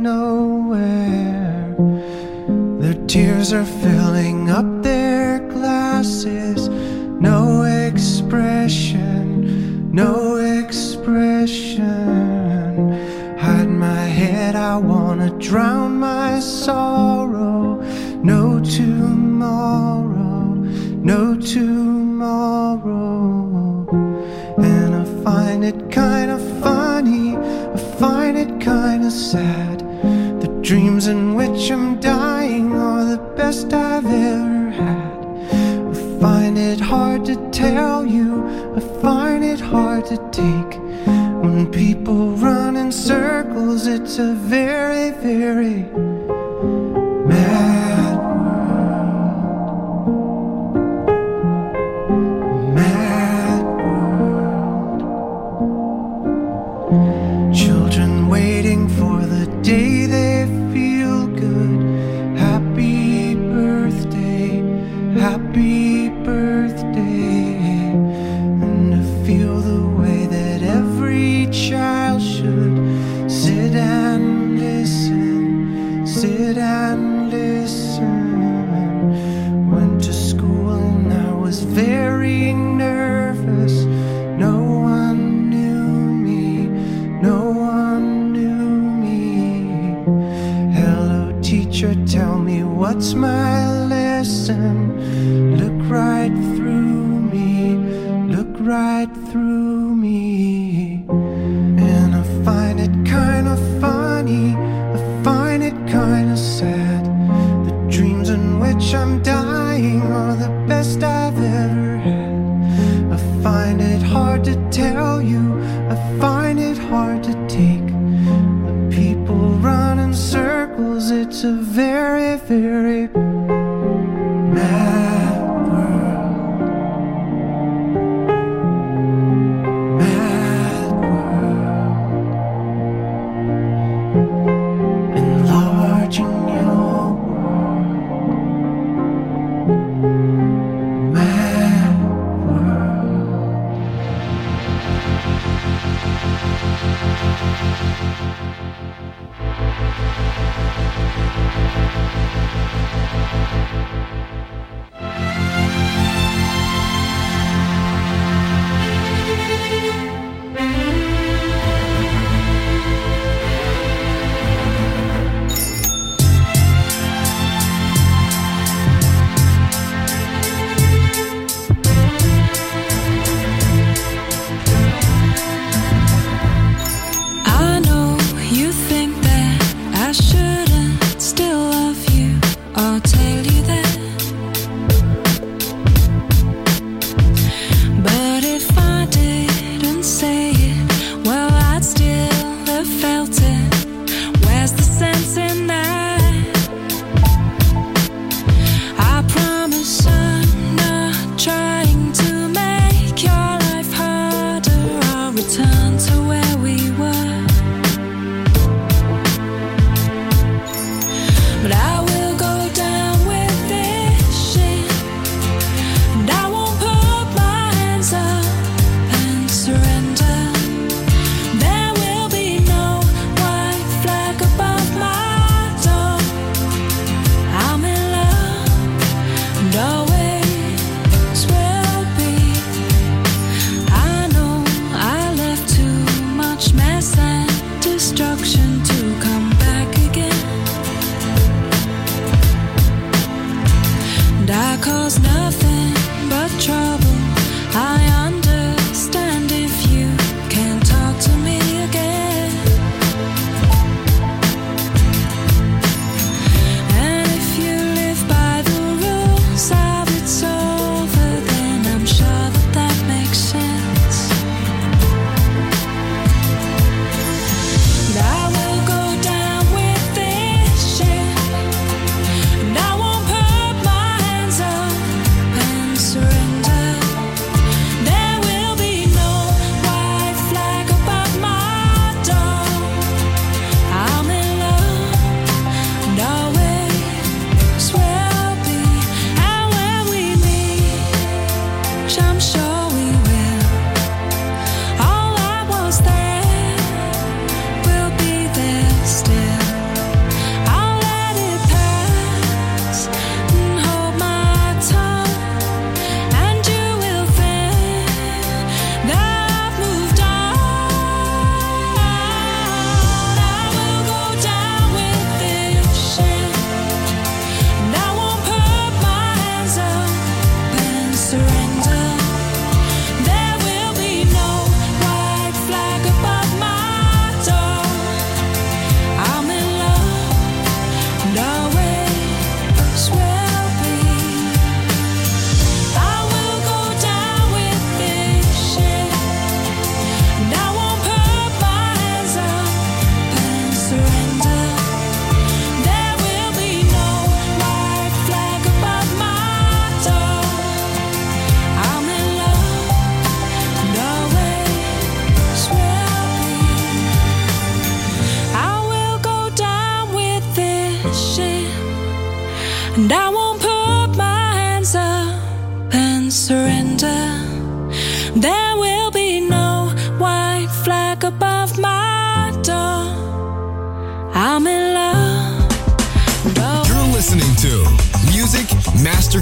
Nowhere. Their tears are filling up their glasses, no expression, no expression. Hide my head, I wanna drown my sorrow. No tomorrow, no tomorrow. And I find it kinda funny, I find it kinda sad. Dreams in which I'm dying are the best I've ever had. I find it hard to tell you, I find it hard to take. When people run in circles, it's a very, very mad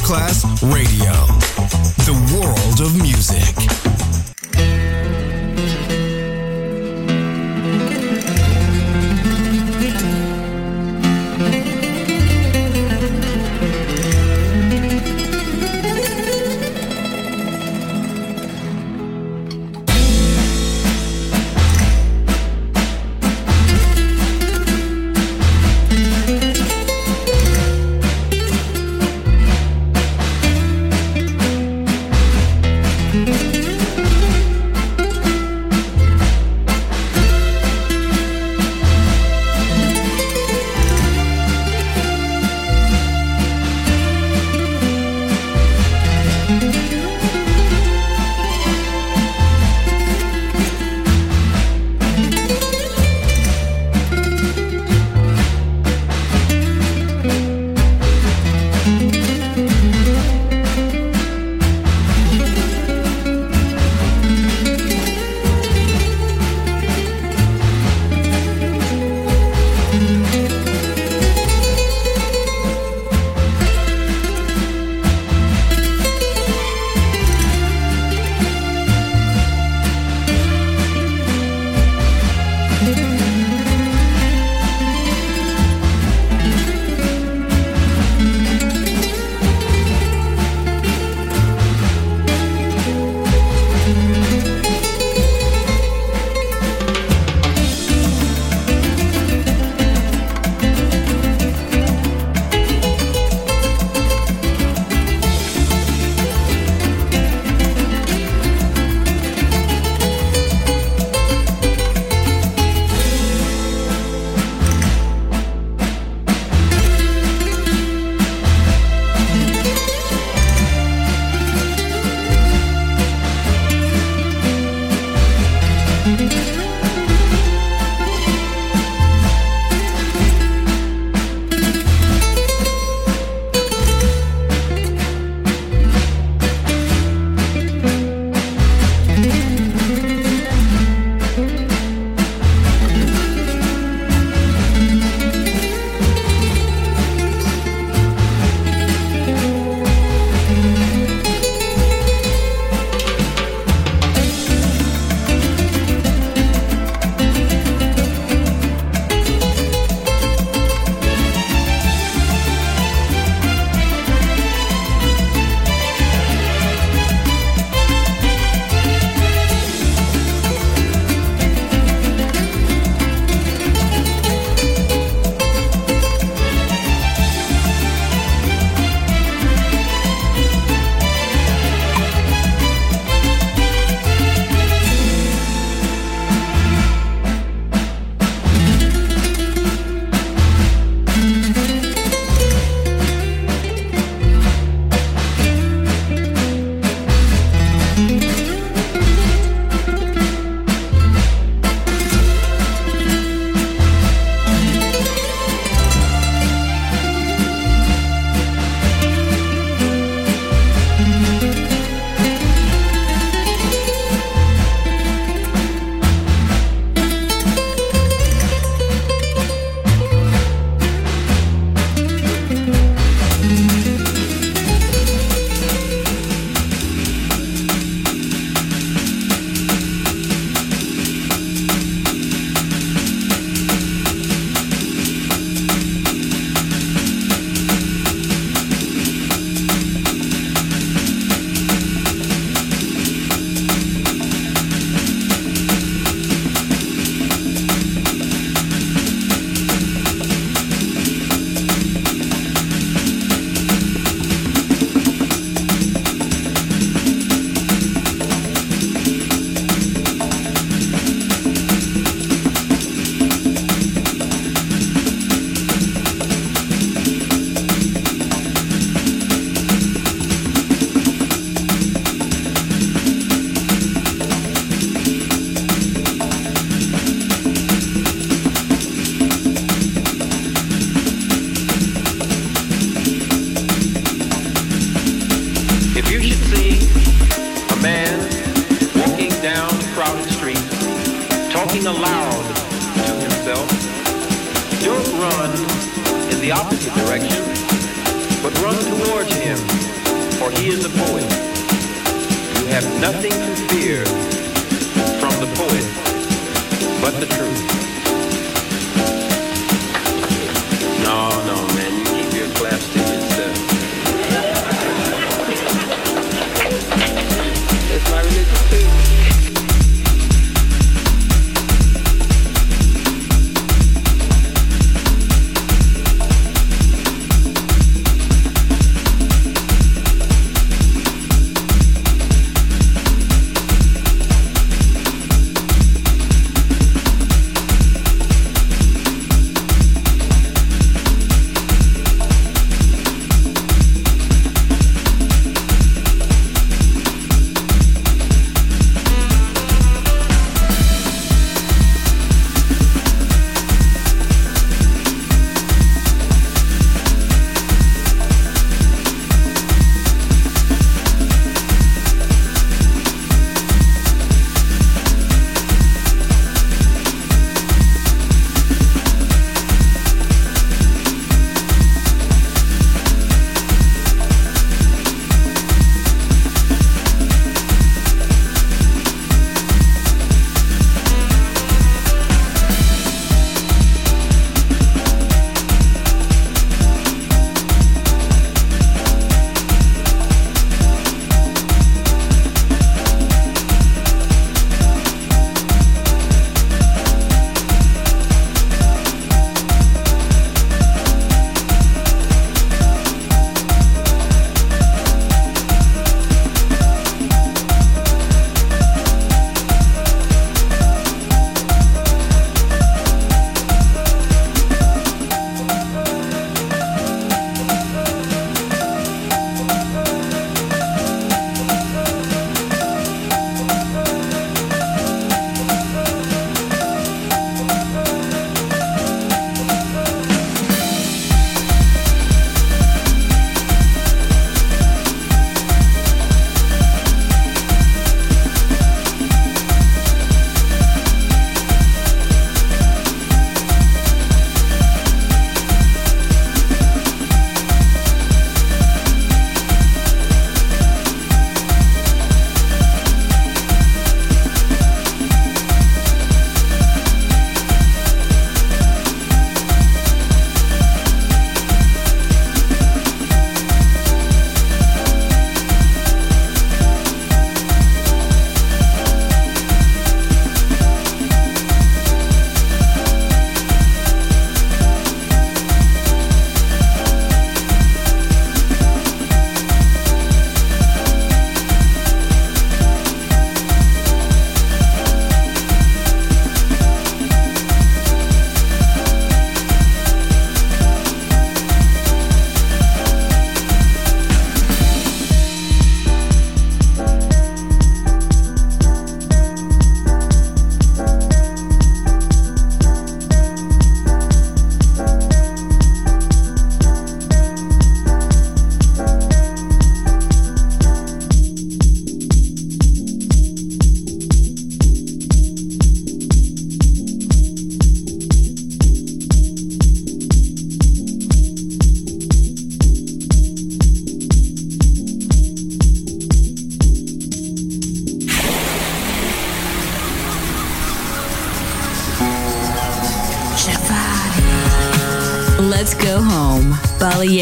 Masterclass Radio,